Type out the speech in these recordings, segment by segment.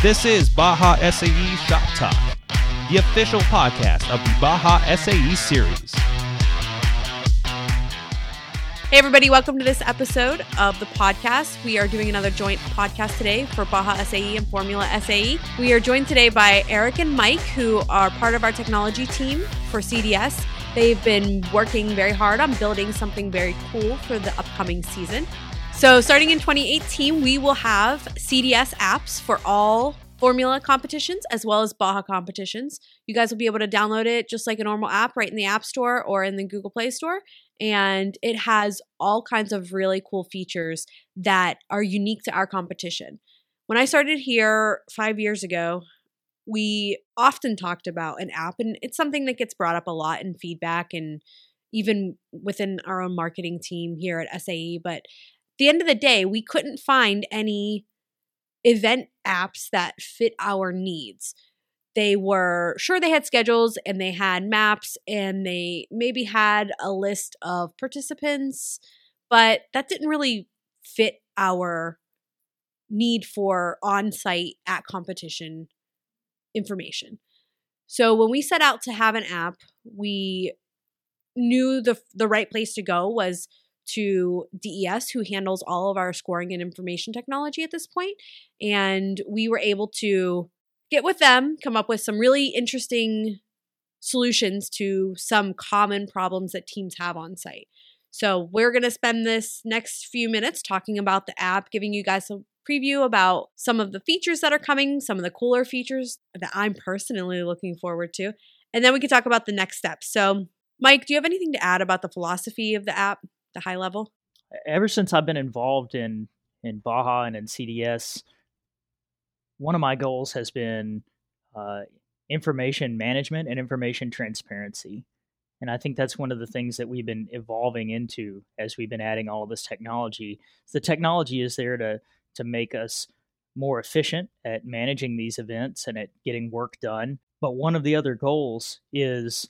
This is Baja SAE Shop Talk, the official podcast of the Baja SAE series. Hey, everybody, welcome to this episode of the podcast. We are doing another joint podcast today for Baja SAE and Formula SAE. We are joined today by Eric and Mike, who are part of our technology team for CDS. They've been working very hard on building something very cool for the upcoming season. So, starting in 2018, we will have CDS apps for all Formula competitions as well as Baja competitions. You guys will be able to download it just like a normal app right in the App Store or in the Google Play Store. And it has all kinds of really cool features that are unique to our competition. When I started here five years ago, we often talked about an app, and it's something that gets brought up a lot in feedback and even within our own marketing team here at SAE. But the end of the day, we couldn't find any event apps that fit our needs. They were sure they had schedules and they had maps and they maybe had a list of participants, but that didn't really fit our need for on site at competition information. So when we set out to have an app, we knew the the right place to go was to DES, who handles all of our scoring and information technology at this point. And we were able to get with them, come up with some really interesting solutions to some common problems that teams have on site. So, we're going to spend this next few minutes talking about the app, giving you guys a preview about some of the features that are coming, some of the cooler features that I'm personally looking forward to. And then we can talk about the next steps. So, Mike, do you have anything to add about the philosophy of the app? The high level? Ever since I've been involved in in Baja and in CDS, one of my goals has been uh, information management and information transparency. And I think that's one of the things that we've been evolving into as we've been adding all of this technology. The technology is there to to make us more efficient at managing these events and at getting work done. But one of the other goals is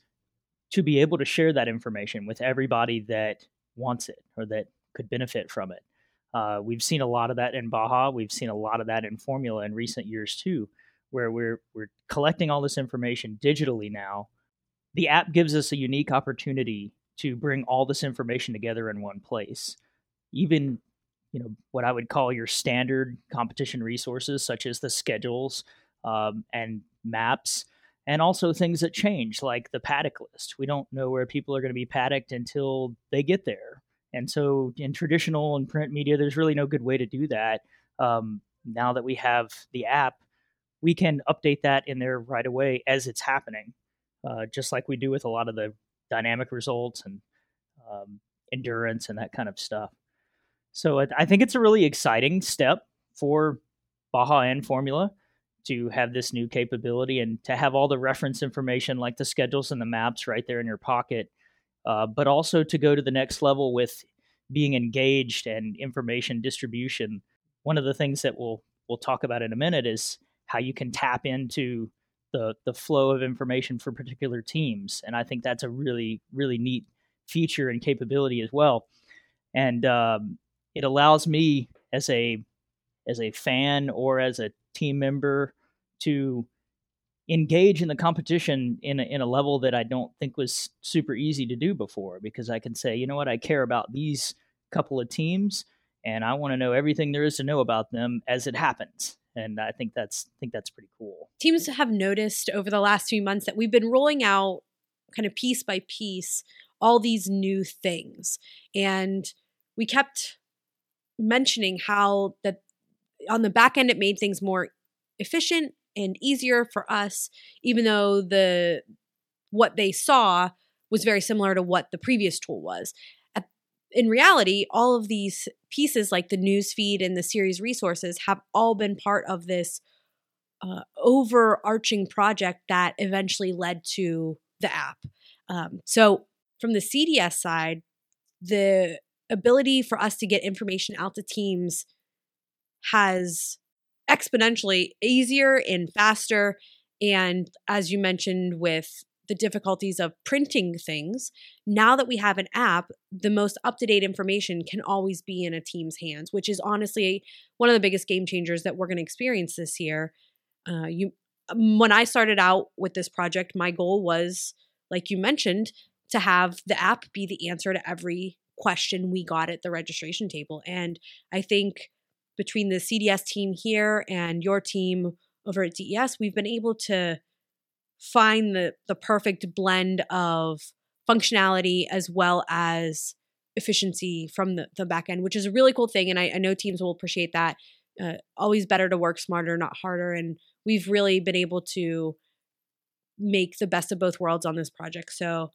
to be able to share that information with everybody that wants it or that could benefit from it. Uh, we've seen a lot of that in Baja. We've seen a lot of that in Formula in recent years too, where we're we're collecting all this information digitally now. The app gives us a unique opportunity to bring all this information together in one place. Even you know what I would call your standard competition resources, such as the schedules um, and maps, and also things that change, like the paddock list. We don't know where people are going to be paddocked until they get there. And so, in traditional and print media, there's really no good way to do that. Um, now that we have the app, we can update that in there right away as it's happening, uh, just like we do with a lot of the dynamic results and um, endurance and that kind of stuff. So, I think it's a really exciting step for Baja and Formula to have this new capability and to have all the reference information like the schedules and the maps right there in your pocket, uh, but also to go to the next level with being engaged and information distribution. One of the things that we'll we'll talk about in a minute is how you can tap into the the flow of information for particular teams, and I think that's a really really neat feature and capability as well. And um, it allows me as a as a fan or as a team member to engage in the competition in a, in a level that I don't think was super easy to do before because I can say, you know what, I care about these couple of teams and I want to know everything there is to know about them as it happens. And I think that's I think that's pretty cool. Teams have noticed over the last few months that we've been rolling out kind of piece by piece all these new things. And we kept mentioning how that on the back end it made things more efficient and easier for us, even though the what they saw was very similar to what the previous tool was. In reality, all of these pieces, like the news feed and the series resources, have all been part of this uh, overarching project that eventually led to the app. Um, so, from the CDS side, the ability for us to get information out to teams has exponentially easier and faster. And as you mentioned, with the difficulties of printing things, now that we have an app, the most up to date information can always be in a team's hands, which is honestly one of the biggest game changers that we're going to experience this year. uh, you um, when I started out with this project, my goal was, like you mentioned, to have the app be the answer to every question we got at the registration table. And I think between the CDS team here and your team over at DES, we've been able to find the the perfect blend of functionality as well as efficiency from the, the back end, which is a really cool thing. And I, I know teams will appreciate that. Uh, always better to work smarter, not harder. And we've really been able to make the best of both worlds on this project. So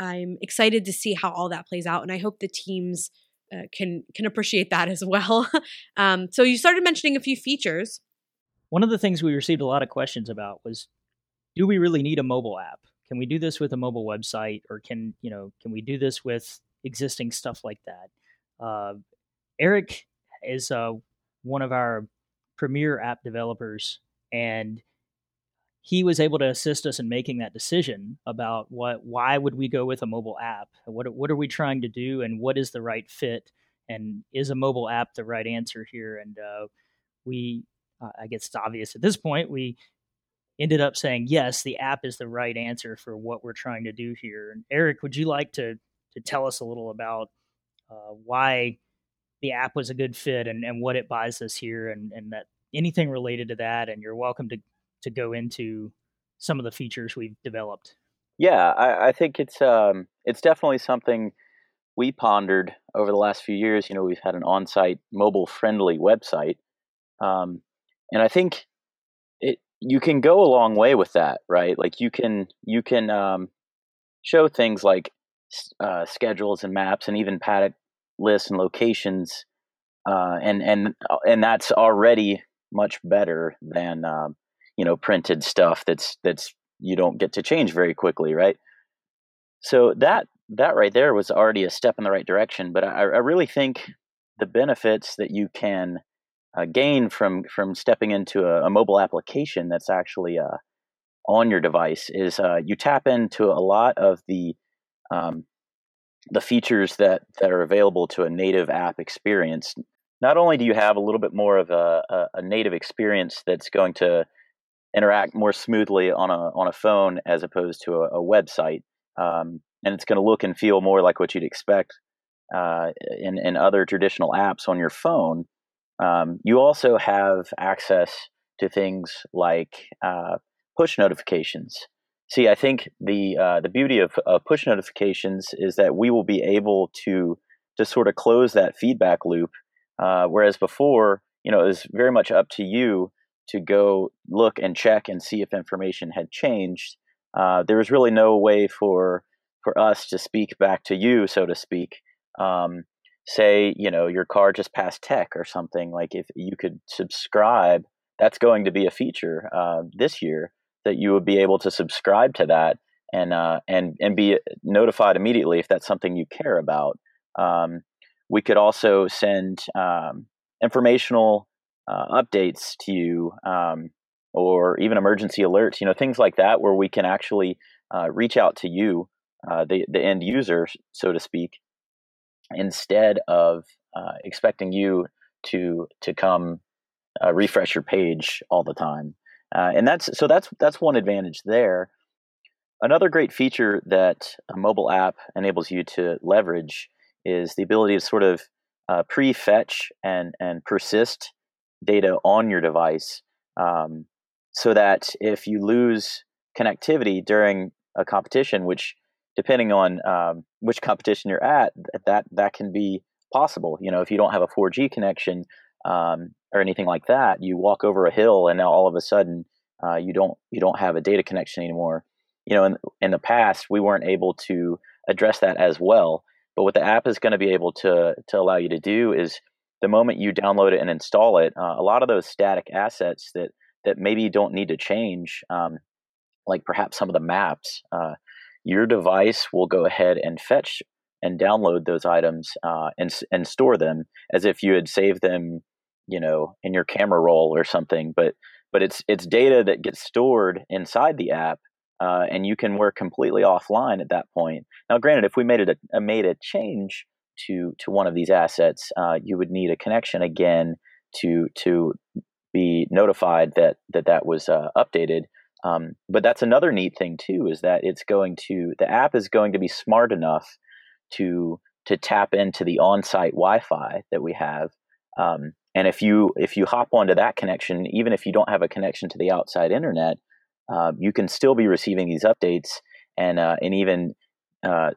I'm excited to see how all that plays out, and I hope the teams uh, can can appreciate that as well. um, so you started mentioning a few features. One of the things we received a lot of questions about was, do we really need a mobile app? Can we do this with a mobile website, or can you know can we do this with existing stuff like that? Uh, Eric is uh, one of our premier app developers, and he was able to assist us in making that decision about what why would we go with a mobile app? What what are we trying to do and what is the right fit? And is a mobile app the right answer here? And uh, we uh, i guess it's obvious at this point we ended up saying yes the app is the right answer for what we're trying to do here. And eric would you like to to tell us a little about uh, why the app was a good fit and, and what it buys us here and, and that anything related to that? And you're welcome to to go into some of the features we've developed. Yeah, I, I think it's um, it's definitely something we pondered over the last few years. You know, we've had an on-site mobile-friendly website, um, and I think it you can go a long way with that, right? Like you can you can um, show things like uh, schedules and maps, and even paddock lists and locations, uh, and and uh, and that's already much better than um, you know printed stuff that's that's you don't get to change very quickly right so that that right there was already a step in the right direction but i, I really think the benefits that you can uh, gain from from stepping into a, a mobile application that's actually uh, on your device is uh, you tap into a lot of the um, the features that that are available to a native app experience. Not only do you have a little bit more of a, a, a native experience that's going to interact more smoothly on a on a phone as opposed to a, a website, um, and it's going to look and feel more like what you'd expect uh, in in other traditional apps on your phone. Um, you also have access to things like uh, push notifications. See, I think the uh, the beauty of, push notifications is that we will be able to to sort of close that feedback loop, uh, whereas before, you know, it was very much up to you to go look and check and see if information had changed. Uh, there was really no way for for us to speak back to you, so to speak. Um, say, you know, your car just passed tech or something. Like if you could subscribe, that's going to be a feature uh, this year that you would be able to subscribe to that and uh, and and be notified immediately if that's something you care about. Um, we could also send um, informational uh, updates to you um, or even emergency alerts, you know, things like that, where we can actually uh, reach out to you, uh, the, the end user, so to speak, instead of uh, expecting you to to come uh, refresh your page all the time. Uh, and that's so that's that's one advantage there. Another great feature that a mobile app enables you to leverage is the ability to sort of pre-fetch and and persist data on your device um, so that if you lose connectivity during a competition, which depending on um, which competition you're at, that that can be possible. You know, if you don't have a 4G connection um, or anything like that, you walk over a hill and now all of a sudden uh, you don't you don't have a data connection anymore. You know, in in the past we weren't able to address that as well. But what the app is going to be able to to allow you to do is the moment you download it and install it, uh, a lot of those static assets that that maybe don't need to change, um, like perhaps some of the maps, uh, your device will go ahead and fetch and download those items uh, and and store them as if you had saved them, you know, in your camera roll or something. But but it's it's data that gets stored inside the app, uh, and you can work completely offline at that point. Now, granted, if we made it a, made a change to to one of these assets, uh, you would need a connection again to to be notified that that that was uh, updated. Um, but that's another neat thing too is that it's going to the app is going to be smart enough to to tap into the on-site Wi-Fi that we have. Um, and if you if you hop onto that connection, even if you don't have a connection to the outside internet, uh, you can still be receiving these updates and uh, and even uh,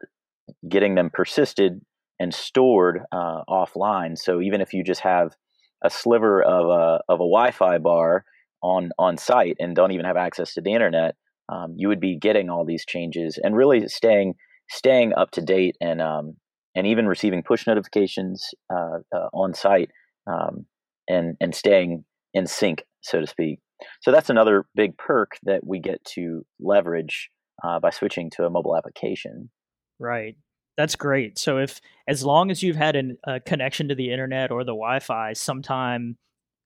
getting them persisted and stored uh, offline. So even if you just have a sliver of a of a Wi-Fi bar on on site and don't even have access to the internet, um, you would be getting all these changes and really staying staying up to date and um, and even receiving push notifications uh, uh, on site um, and and staying in sync, so to speak. So that's another big perk that we get to leverage uh, by switching to a mobile application. Right. That's great. So if as long as you've had an, a connection to the internet or the Wi-Fi sometime,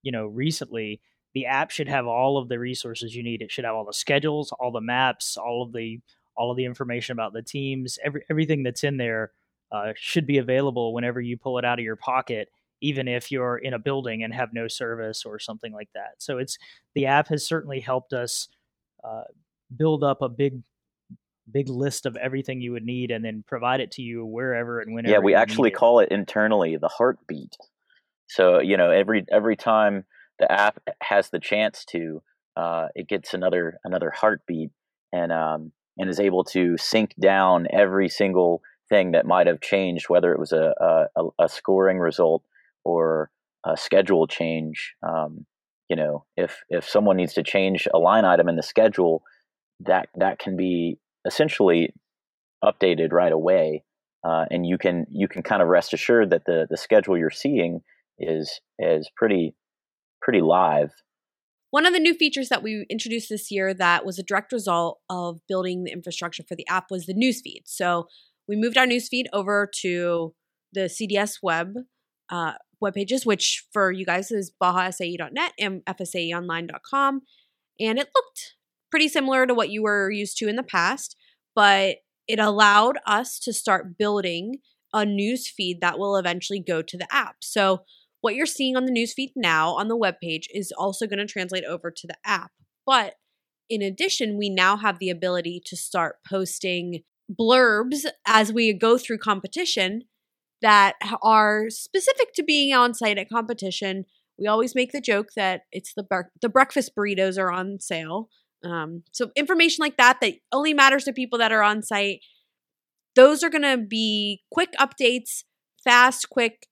you know, recently, the app should have all of the resources you need. It should have all the schedules, all the maps, all of the all of the information about the teams, every everything that's in there uh, should be available whenever you pull it out of your pocket, even if you're in a building and have no service or something like that. So it's the app has certainly helped us uh, build up a big big list of everything you would need and then provide it to you wherever and whenever. Yeah, we actually it. call it internally the heartbeat. So you know every every time the app has the chance to, uh, it gets another another heartbeat and um, and is able to sync down every single thing that might have changed, whether it was a a, a scoring result or a schedule change. Um, you know, if if someone needs to change a line item in the schedule, that that can be essentially updated right away, uh, and you can you can kind of rest assured that the the schedule you're seeing is is pretty pretty live. One of the new features that we introduced this year that was a direct result of building the infrastructure for the app was the newsfeed. So we moved our newsfeed over to the CDS web uh, web pages, which for you guys is bajasae.net and fsaeonline.com. And it looked pretty similar to what you were used to in the past, but it allowed us to start building a news feed that will eventually go to the app. So what you're seeing on the news feed now on the web page is also going to translate over to the app. But in addition, we now have the ability to start posting blurbs as we go through competition that are specific to being on site at competition. We always make the joke that it's the bar- the breakfast burritos are on sale. Um, so information like that that only matters to people that are on site. Those are going to be quick updates, fast, quick.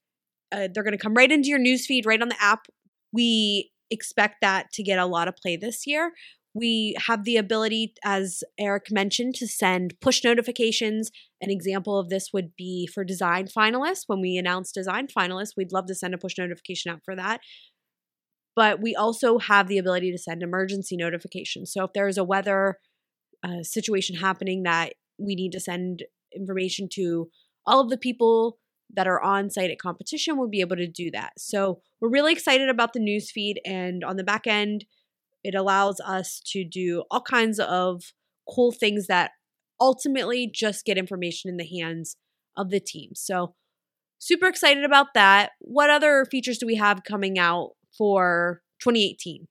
Uh, they're going to come right into your newsfeed, right on the app. We expect that to get a lot of play this year. We have the ability, as Eric mentioned, to send push notifications. An example of this would be for design finalists. When we announce design finalists, we'd love to send a push notification out for that but we also have the ability to send emergency notifications. So if there is a weather uh, situation happening that we need to send information to all of the people that are on site at competition, we'll be able to do that. So we're really excited about the newsfeed, and on the back end, it allows us to do all kinds of cool things that ultimately just get information in the hands of the team. So super excited about that. What other features do we have coming out for 2018?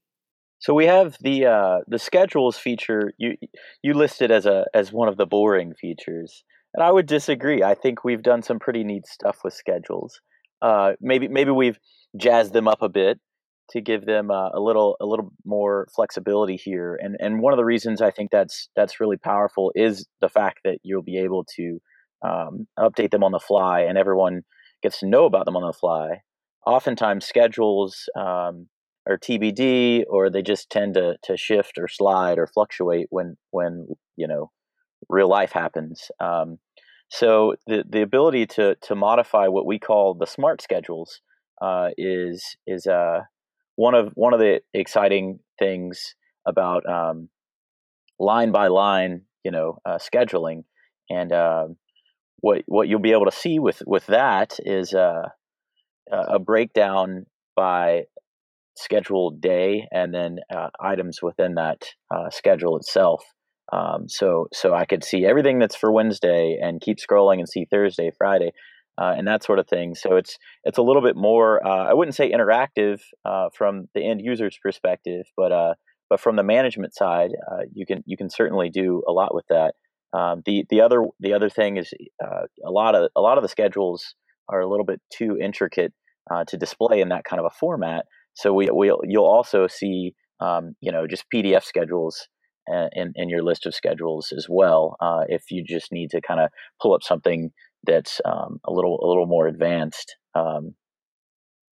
So we have the uh, the schedules feature. You you listed as a as one of the boring features, and I would disagree. I think we've done some pretty neat stuff with schedules. Uh, maybe maybe we've jazzed them up a bit to give them uh, a little a little more flexibility here. And and one of the reasons I think that's that's really powerful is the fact that you'll be able to um, update them on the fly, and everyone gets to know about them on the fly oftentimes schedules um, are TBD, or they just tend to to shift or slide or fluctuate when when you know real life happens. Um, so the the ability to to modify what we call the smart schedules uh, is is uh, one of one of the exciting things about um, line by line, you know, uh, scheduling, and uh, what what you'll be able to see with with that is uh, a breakdown by scheduled day and then uh, items within that uh, schedule itself. Um, so so I could see everything that's for Wednesday and keep scrolling and see Thursday, Friday. uh, and that sort of thing. So it's it's a little bit more. Uh, I wouldn't say interactive uh, from the end user's perspective, but uh, but from the management side, you can you can certainly do a lot with that. Um, the the other the other thing is a lot of a lot of the schedules are a little bit too intricate to display in that kind of a format. So we we'll, you'll also see um, you know just PDF schedules in, in your list of schedules as well. Uh, if you just need to kind of pull up something that's um, a little a little more advanced. Um,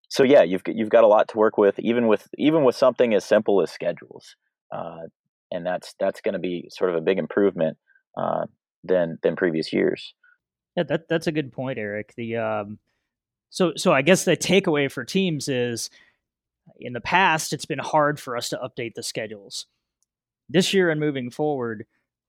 so yeah, you've you've got a lot to work with, even with even with something as simple as schedules, uh, and that's that's going to be sort of a big improvement uh, than than previous years. Yeah, that that's a good point, Eric. The um, so so I guess the takeaway for teams is in the past it's been hard for us to update the schedules. This year and moving forward,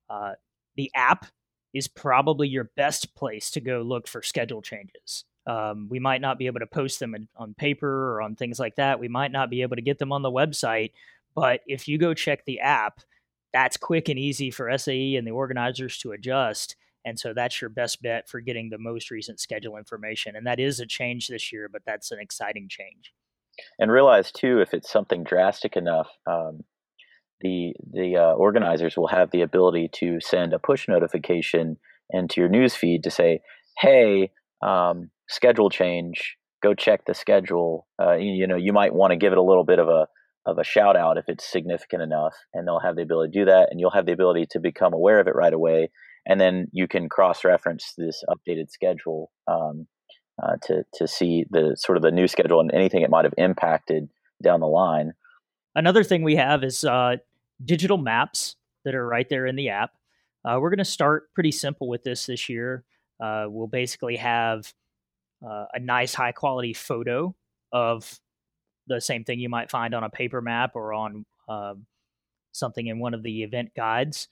uh, the app is probably your best place to go look for schedule changes. Um, we might not be able to post them in, on paper or on things like that. We might not be able to get them on the website. But if you go check the app, that's quick and easy for SAE and the organizers to adjust. And so that's your best bet for getting the most recent schedule information. And that is a change this year, but that's an exciting change. And realize too, if it's something drastic enough, um, the the uh, organizers will have the ability to send a push notification into your news feed to say, "Hey, um, schedule change. Go check the schedule." Uh, you, you, know, you might want to give it a little bit of a of a shout out if it's significant enough, and they'll have the ability to do that, and you'll have the ability to become aware of it right away, and then you can cross reference this updated schedule um, uh, to to see the sort of the new schedule and anything it might have impacted down the line. Another thing we have is uh, digital maps that are right there in the app. Uh, we're going to start pretty simple with this this year. Uh, we'll basically have uh, a nice high quality photo of the same thing you might find on a paper map or on um, something in one of the event guides.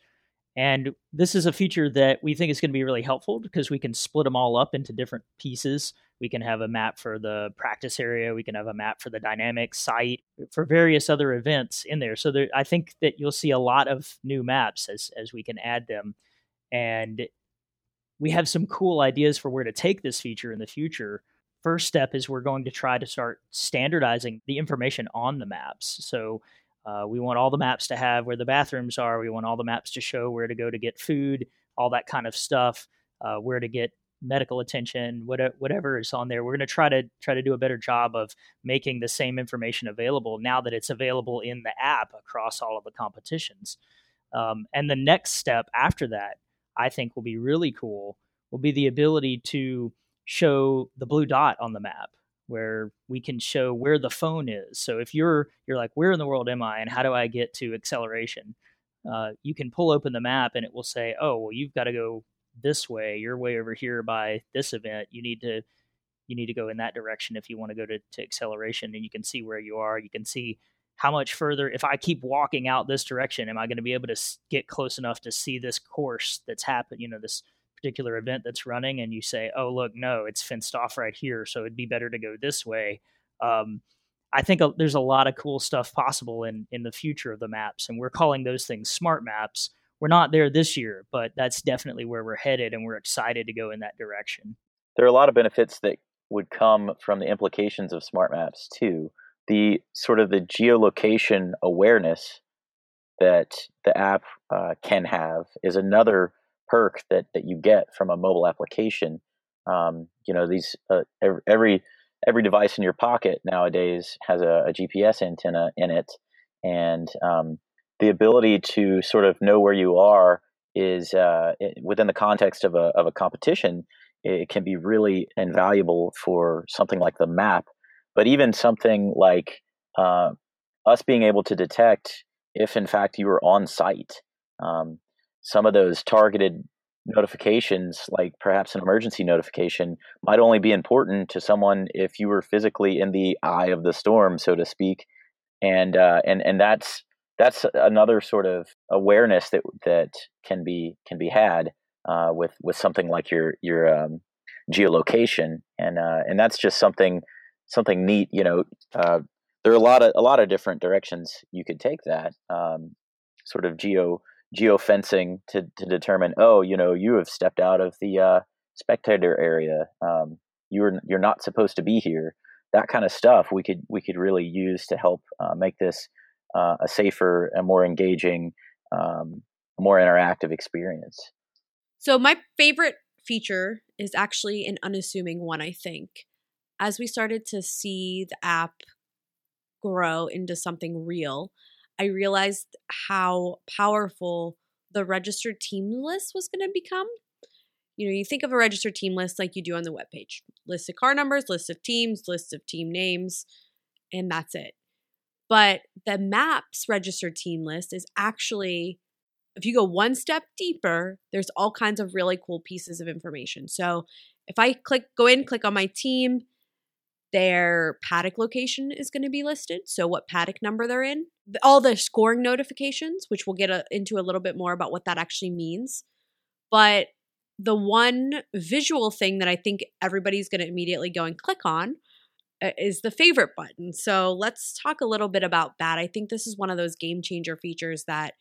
And this is a feature that we think is going to be really helpful because we can split them all up into different pieces. We can have a map for the practice area. We can have a map for the dynamic site for various other events in there. So there, I think that you'll see a lot of new maps as as we can add them, and we have some cool ideas for where to take this feature in the future. First step is we're going to try to start standardizing the information on the maps. So uh, we want all the maps to have where the bathrooms are. We want all the maps to show where to go to get food, all that kind of stuff, uh, where to get medical attention, whatever, whatever is on there. We're going to try to try to do a better job of making the same information available now that it's available in the app across all of the competitions. Um, and the next step after that, I think, will be really cool. Will be the ability to show the blue dot on the map where we can show where the phone is. So if you're you're like, where in the world am I, and how do I get to acceleration? Uh, you can pull open the map and it will say, oh, well, you've got to go this way. You're way over here by this event. You need to you need to go in that direction if you want to go to, to acceleration, and you can see where you are. You can see how much further if i keep walking out this direction am i going to be able to get close enough to see this course that's happened you know this particular event that's running and you say, oh, look, no, it's fenced off right here. So it'd be better to go this way. Um, I think a, there's a lot of cool stuff possible in, in the future of the maps. And we're calling those things smart maps. We're not there this year, but that's definitely where we're headed. And we're excited to go in that direction. There are a lot of benefits that would come from the implications of smart maps too. The sort of the geolocation awareness that the app uh, can have is another perk that that you get from a mobile application. Um, you know, these uh, every every device in your pocket nowadays has a, a GPS antenna in it, and um, the ability to sort of know where you are is uh, within the context of a of a competition. It can be really invaluable for something like the map, but even something like uh, us being able to detect if, in fact, you were on site. Um, some of those targeted notifications, like perhaps an emergency notification, might only be important to someone if you were physically in the eye of the storm, so to speak, and uh, and and that's that's another sort of awareness that that can be can be had uh, with with something like your your um, geolocation, and uh, and that's just something something neat. You know, uh, there are a lot of a lot of different directions you could take that um, sort of geo geofencing to to determine, oh, you know, you have stepped out of the uh, spectator area. Um, you're you're not supposed to be here. That kind of stuff we could we could really use to help uh, make this uh, a safer and more engaging, um, more interactive experience. So my favorite feature is actually an unassuming one. I think as we started to see the app grow into something real, I realized how powerful the registered team list was going to become. You know, you think of a registered team list like you do on the webpage list of car numbers, list of teams, list of team names, and that's it. But the maps registered team list is actually, if you go one step deeper, there's all kinds of really cool pieces of information. So if I click, go in, click on my team, their paddock location is going to be listed. So, what paddock number they're in, all the scoring notifications, which we'll get a, into a little bit more about what that actually means. But the one visual thing that I think everybody's going to immediately go and click on uh, is the favorite button. So, let's talk a little bit about that. I think this is one of those game changer features that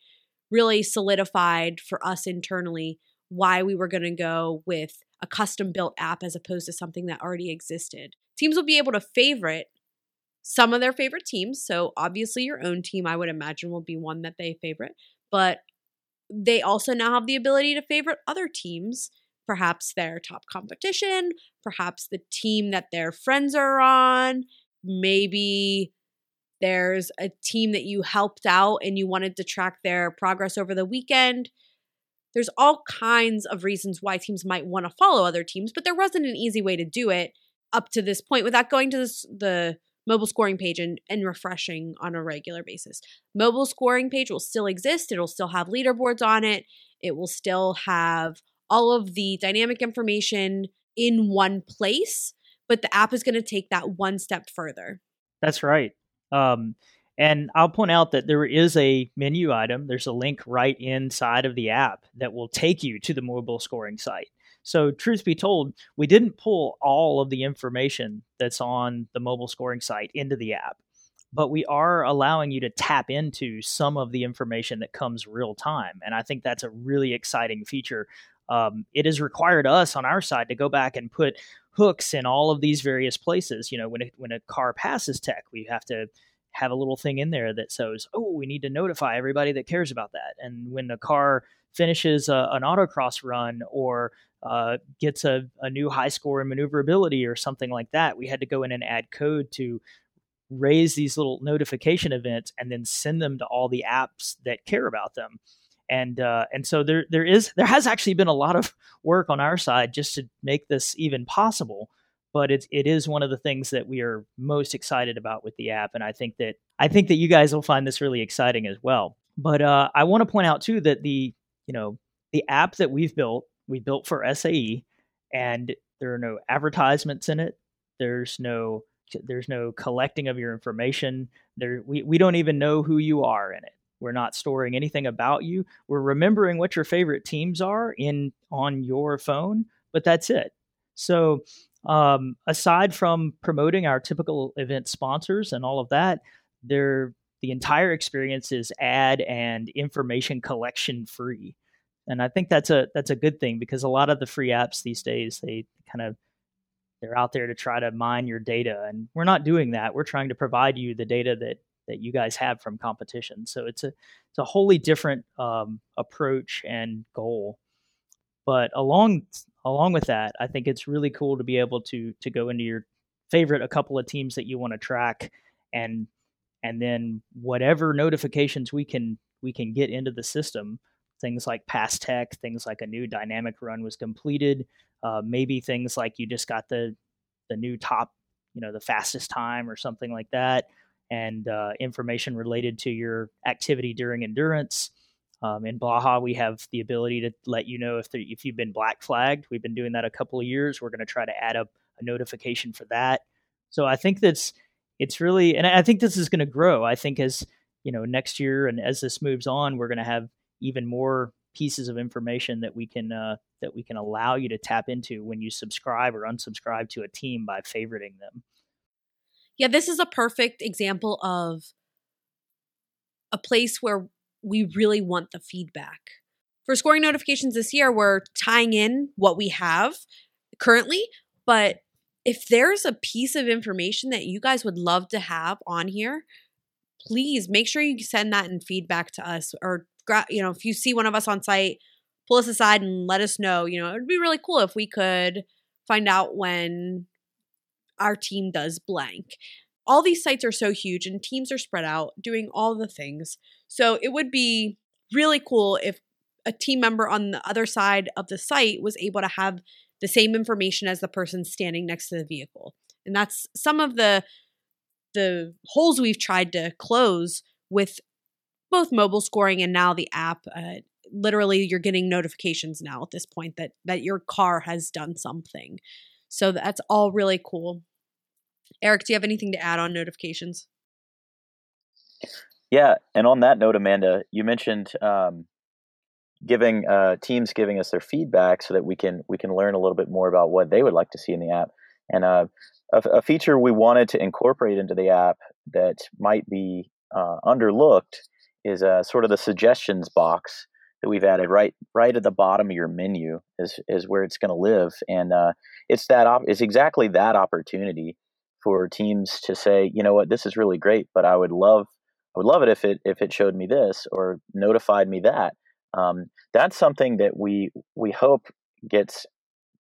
really solidified for us internally why we were going to go with a custom built app as opposed to something that already existed. Teams will be able to favorite some of their favorite teams. So, obviously, your own team, I would imagine, will be one that they favorite. But they also now have the ability to favorite other teams, perhaps their top competition, perhaps the team that their friends are on, maybe there's a team that you helped out and you wanted to track their progress over the weekend there's all kinds of reasons why teams might want to follow other teams, but there wasn't an easy way to do it up to this point without going to this, the mobile scoring page and, and refreshing on a regular basis. Mobile scoring page will still exist. It'll still have leaderboards on it. It will still have all of the dynamic information in one place, but the app is going to take that one step further. That's right. Um, and I'll point out that there is a menu item. There's a link right inside of the app that will take you to the mobile scoring site. So, truth be told, we didn't pull all of the information that's on the mobile scoring site into the app, but we are allowing you to tap into some of the information that comes real time. And I think that's a really exciting feature. Um, it has required us on our side to go back and put hooks in all of these various places. You know, when, it, when a car passes tech, we have to have a little thing in there that says, "Oh, we need to notify everybody that cares about that." And when a car finishes a, an autocross run or uh, gets a, a new high score in maneuverability or something like that, we had to go in and add code to raise these little notification events and then send them to all the apps that care about them. And uh, and so there there is there has actually been a lot of work on our side just to make this even possible but it's it is one of the things that we are most excited about with the app and i think that i think that you guys will find this really exciting as well but uh, i want to point out too that the you know the app that we've built we built for sae and there are no advertisements in it. There's no there's no collecting of your information. There we, we don't even know who you are in it. We're not storing anything about you. We're remembering what your favorite teams are in on your phone but that's it. So um, aside from promoting our typical event sponsors and all of that, there the entire experience is ad and information collection free. And I think that's a that's a good thing because a lot of the free apps these days they kind of they're out there to try to mine your data and we're not doing that. We're trying to provide you the data that that you guys have from competition. So it's a it's a wholly different um, approach and goal. But along along with that, I think it's really cool to be able to to go into your favorite a couple of teams that you want to track and and then whatever notifications we can we can get into the system things like past tech things like a new dynamic run was completed uh, maybe things like you just got the the new top you know the fastest time or something like that and uh, information related to your activity during endurance um, in Baja, we have the ability to let you know if the, if you've been black flagged. We've been doing that a couple of years. We're going to try to add up a notification for that. So I think that's it's really, and I think this is going to grow. I think as you know next year and as this moves on, we're going to have even more pieces of information that we can uh, that we can allow you to tap into when you subscribe or unsubscribe to a team by favoriting them. Yeah, this is a perfect example of a place where we really want the feedback. For scoring notifications this year, we're tying in what we have currently, but if there's a piece of information that you guys would love to have on here, please make sure you send that in feedback to us or you know, if you see one of us on site, pull us aside and let us know. You know, it would be really cool if we could find out when our team does blank. All these sites are so huge and teams are spread out doing all the things. So it would be really cool if a team member on the other side of the site was able to have the same information as the person standing next to the vehicle. And that's some of the the holes we've tried to close with both mobile scoring and now the app. Uh, literally, you're getting notifications now at this point that that your car has done something. So that's all really cool. Eric, do you have anything to add on notifications? Yeah, and on that note, Amanda, you mentioned um, giving uh, teams giving us their feedback so that we can we can learn a little bit more about what they would like to see in the app. And uh, a, a, feature we wanted to incorporate into the app that might be uh, underlooked is uh, sort of the suggestions box that we've added right right at the bottom of your menu is is where it's going to live, and uh, it's that op- it's exactly that opportunity for teams to say, you know what, this is really great, but I would love I would love it if it if it showed me this or notified me that. Um, that's something that we we hope gets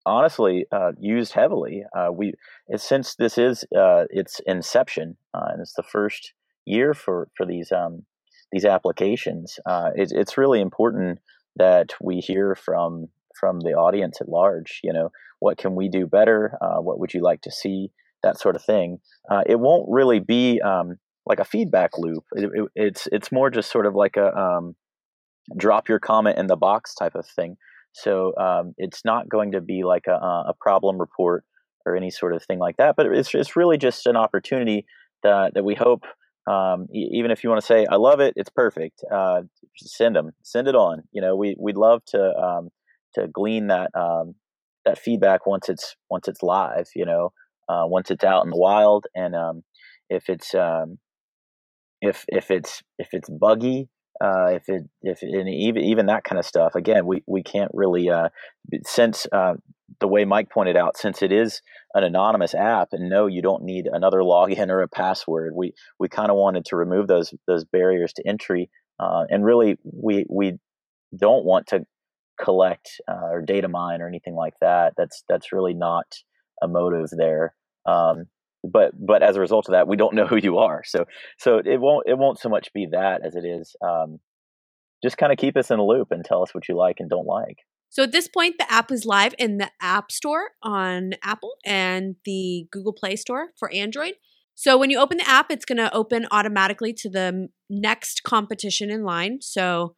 honestly uh, used heavily. Uh, we since this is uh, its inception uh, and it's the first year for for these um, these applications. Uh, it, it's really important that we hear from from the audience at large. You know, what can we do better? Uh, what would you like to see? That sort of thing. it won't really be um, like a feedback loop. It, it, it's it's more just sort of like a um, drop your comment in the box type of thing. So um, it's not going to be like a, a, problem report or any sort of thing like that. But it's it's really just an opportunity that that we hope. Um, even if you want to say I love it, it's perfect. Uh, send them, send it on. You know, we we'd love to um, to glean that um, that feedback once it's once it's live. You know, uh, once it's out in the wild, and um, if it's um, if if it's if it's buggy uh, if it if it, even even that kind of stuff again we we can't really uh, since uh, the way Mike pointed out since it is an anonymous app and no you don't need another login or a password we we kind of wanted to remove those those barriers to entry uh, and really we we don't want to collect uh, or data mine or anything like that. That's that's really not a motive there um, but but as a result of that, we don't know who you are. So so it won't it won't so much be that as it is um, just kind of keep us in a loop and tell us what you like and don't like. So at this point, the app is live in the App Store on Apple and the Google Play Store for Android. So when you open the app, it's going to open automatically to the next competition in line. So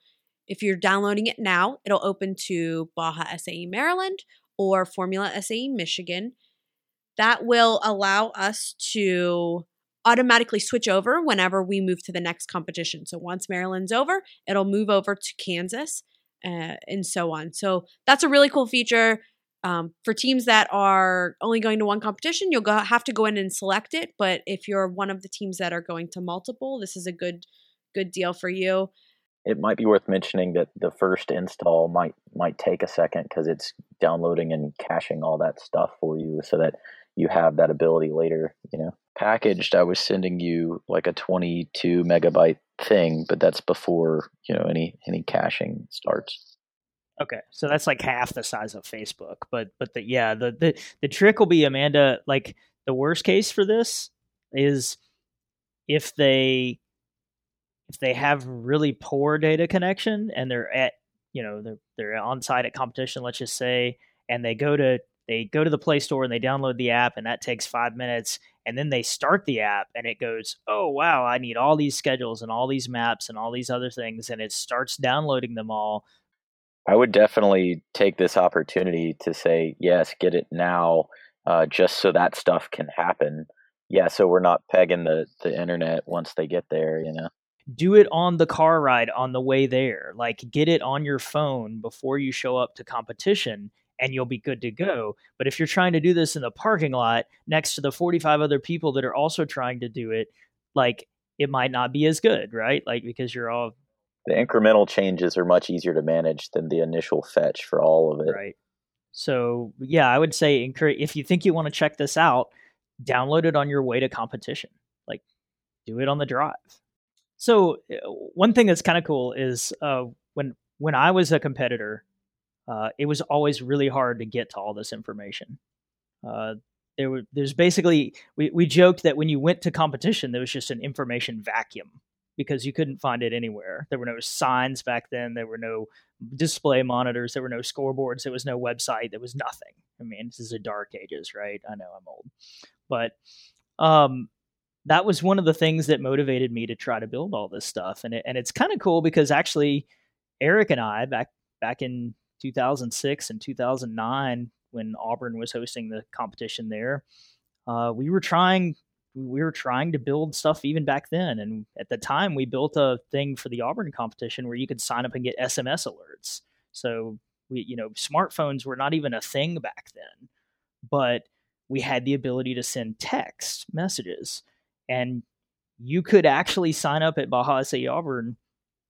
if you're downloading it now, it'll open to Baja SAE Maryland or Formula SAE Michigan that will allow us to automatically switch over whenever we move to the next competition. So once Maryland's over, it'll move over to Kansas uh, and so on. So that's a really cool feature. Um, for teams that are only going to one competition, you'll go, have to go in and select it. But if you're one of the teams that are going to multiple, this is a good good deal for you. It might be worth mentioning that the first install might might take a second because it's downloading and caching all that stuff for you, so that you have that ability later, you know. Packaged, I was sending you like a 22 megabyte thing, but that's before, you know, any any caching starts. Okay, so that's like half the size of Facebook, but but the yeah, the the the trick will be Amanda like the worst case for this is if they if they have really poor data connection and they're at you know they're they're on site at competition let's just say and they go to they go to the Play Store and they download the app, and that takes five minutes. And then they start the app, and it goes, Oh, wow, I need all these schedules and all these maps and all these other things. And it starts downloading them all. I would definitely take this opportunity to say, Yes, get it now, uh, just so that stuff can happen. Yeah, so we're not pegging the, the internet once they get there, you know? do it on the car ride on the way there. Like get it on your phone before you show up to competition and you'll be good to go. But if you're trying to do this in the parking lot next to the 45 other people that are also trying to do it, like it might not be as good, right? Like because you're all the incremental changes are much easier to manage than the initial fetch for all of it. Right. So yeah, I would say encourage if you think you want to check this out, download it on your way to competition. Like do it on the drive. So uh, one thing that's kind of cool is uh, when when I was a competitor, uh, it was always really hard to get to all this information. Uh, there were there's basically we, we joked that when you went to competition, there was just an information vacuum because you couldn't find it anywhere. There were no signs back then. There were no display monitors. There were no scoreboards. There was no website. There was nothing. I mean, this is the dark ages, right? I know I'm old, but um, that was one of the things that motivated me to try to build all this stuff. And it, and it's kind of cool because actually, Eric and I back back in 2006 and 2009 when Auburn was hosting the competition there, uh, we were trying we were trying to build stuff even back then. And at the time, we built a thing for the Auburn competition where you could sign up and get SMS alerts. So we, you know, smartphones were not even a thing back then, but we had the ability to send text messages, and you could actually sign up at Baja SAE Auburn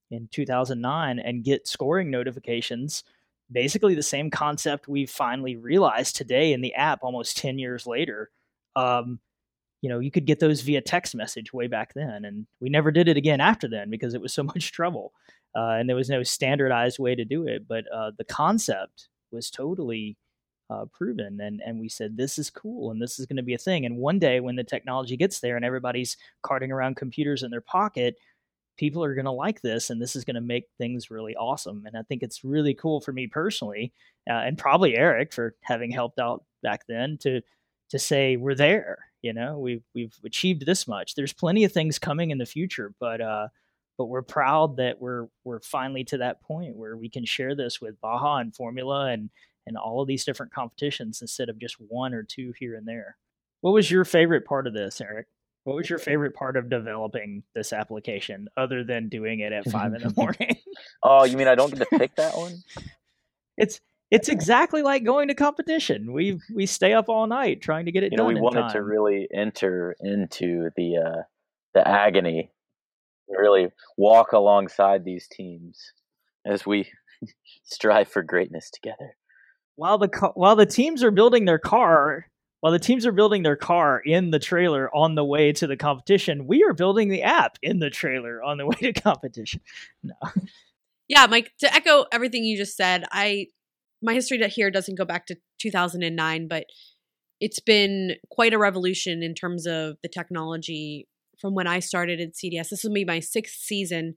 in 2009 and get scoring notifications basically the same concept we've finally realized today in the app almost 10 years later. Um, you know you could get those via text message way back then and we never did it again after then because it was so much trouble uh, and there was no standardized way to do it but uh, the concept was totally uh, proven and and we said this is cool and this is going to be a thing and one day when the technology gets there and everybody's carting around computers in their pocket people are going to like this and this is going to make things really awesome and i think it's really cool for me personally uh, and probably eric for having helped out back then to to say we're there you know? We've we've achieved this much. There's plenty of things coming in the future but uh but we're proud that we're we're finally to that point where we can share this with baja and formula and and all of these different competitions instead of just one or two here and there. What was your favorite part of this eric what was your favorite part of developing this application other than doing it at five in the morning? oh, you mean I don't get to pick that one? It's it's exactly like going to competition. We we stay up all night trying to get it you know, done. we wanted time. to really enter into the uh, the agony, really walk alongside these teams as we strive for greatness together. While the while the teams are building their car, while the teams are building their car in the trailer on the way to the competition, we are building the app in the trailer on the way to competition. No. Yeah, Mike, to echo everything you just said, I my history here doesn't go back to 2009, but it's been quite a revolution in terms of the technology from when I started at CDS. This will be my sixth season,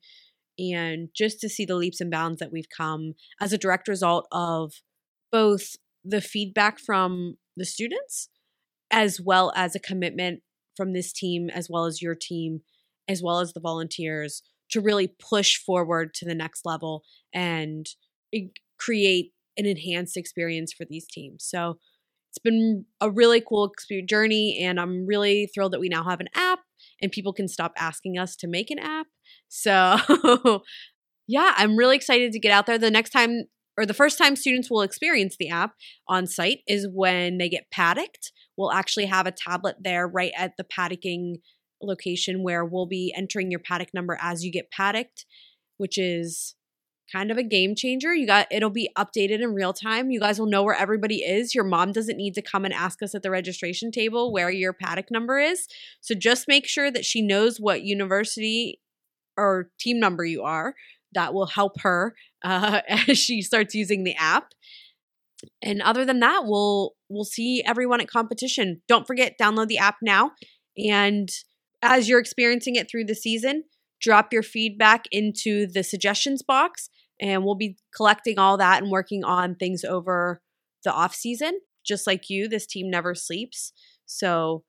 and just to see the leaps and bounds that we've come as a direct result of both the feedback from the students as well as a commitment from this team, as well as your team, as well as the volunteers to really push forward to the next level and create an enhanced experience for these teams. So it's been a really cool journey, and I'm really thrilled that we now have an app and people can stop asking us to make an app. So, yeah, I'm really excited to get out there. The next time or the first time students will experience the app on site is when they get paddocked. We'll actually have a tablet there right at the paddocking location where we'll be entering your paddock number as you get paddocked, which is kind of a game changer. You got it'll be updated in real time. You guys will know where everybody is. Your mom doesn't need to come and ask us at the registration table where your paddock number is. So just make sure that she knows what university or team number you are that will help her uh, as she starts using the app. And other than that, we'll we'll see everyone at competition. Don't forget download the app now and as you're experiencing it through the season, drop your feedback into the suggestions box and we'll be collecting all that and working on things over the off season. Just like you, this team never sleeps. So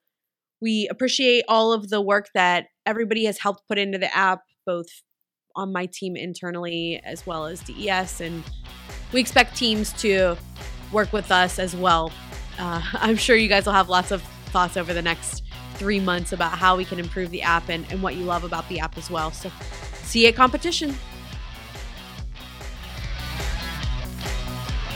we appreciate all of the work that everybody has helped put into the app, both on my team internally as well as DES. And we expect teams to work with us as well. Uh, I'm sure you guys will have lots of thoughts over the next three months about how we can improve the app and, and what you love about the app as well. So, see you at competition.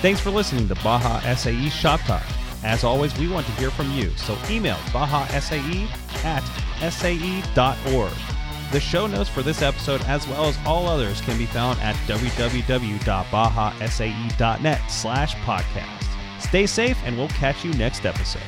Thanks for listening to Baja SAE Shop Talk. As always, we want to hear from you, so email bajasae at sae.org. The show notes for this episode, as well as all others, can be found at www.bajasae.net slash podcast. Stay safe, and we'll catch you next episode.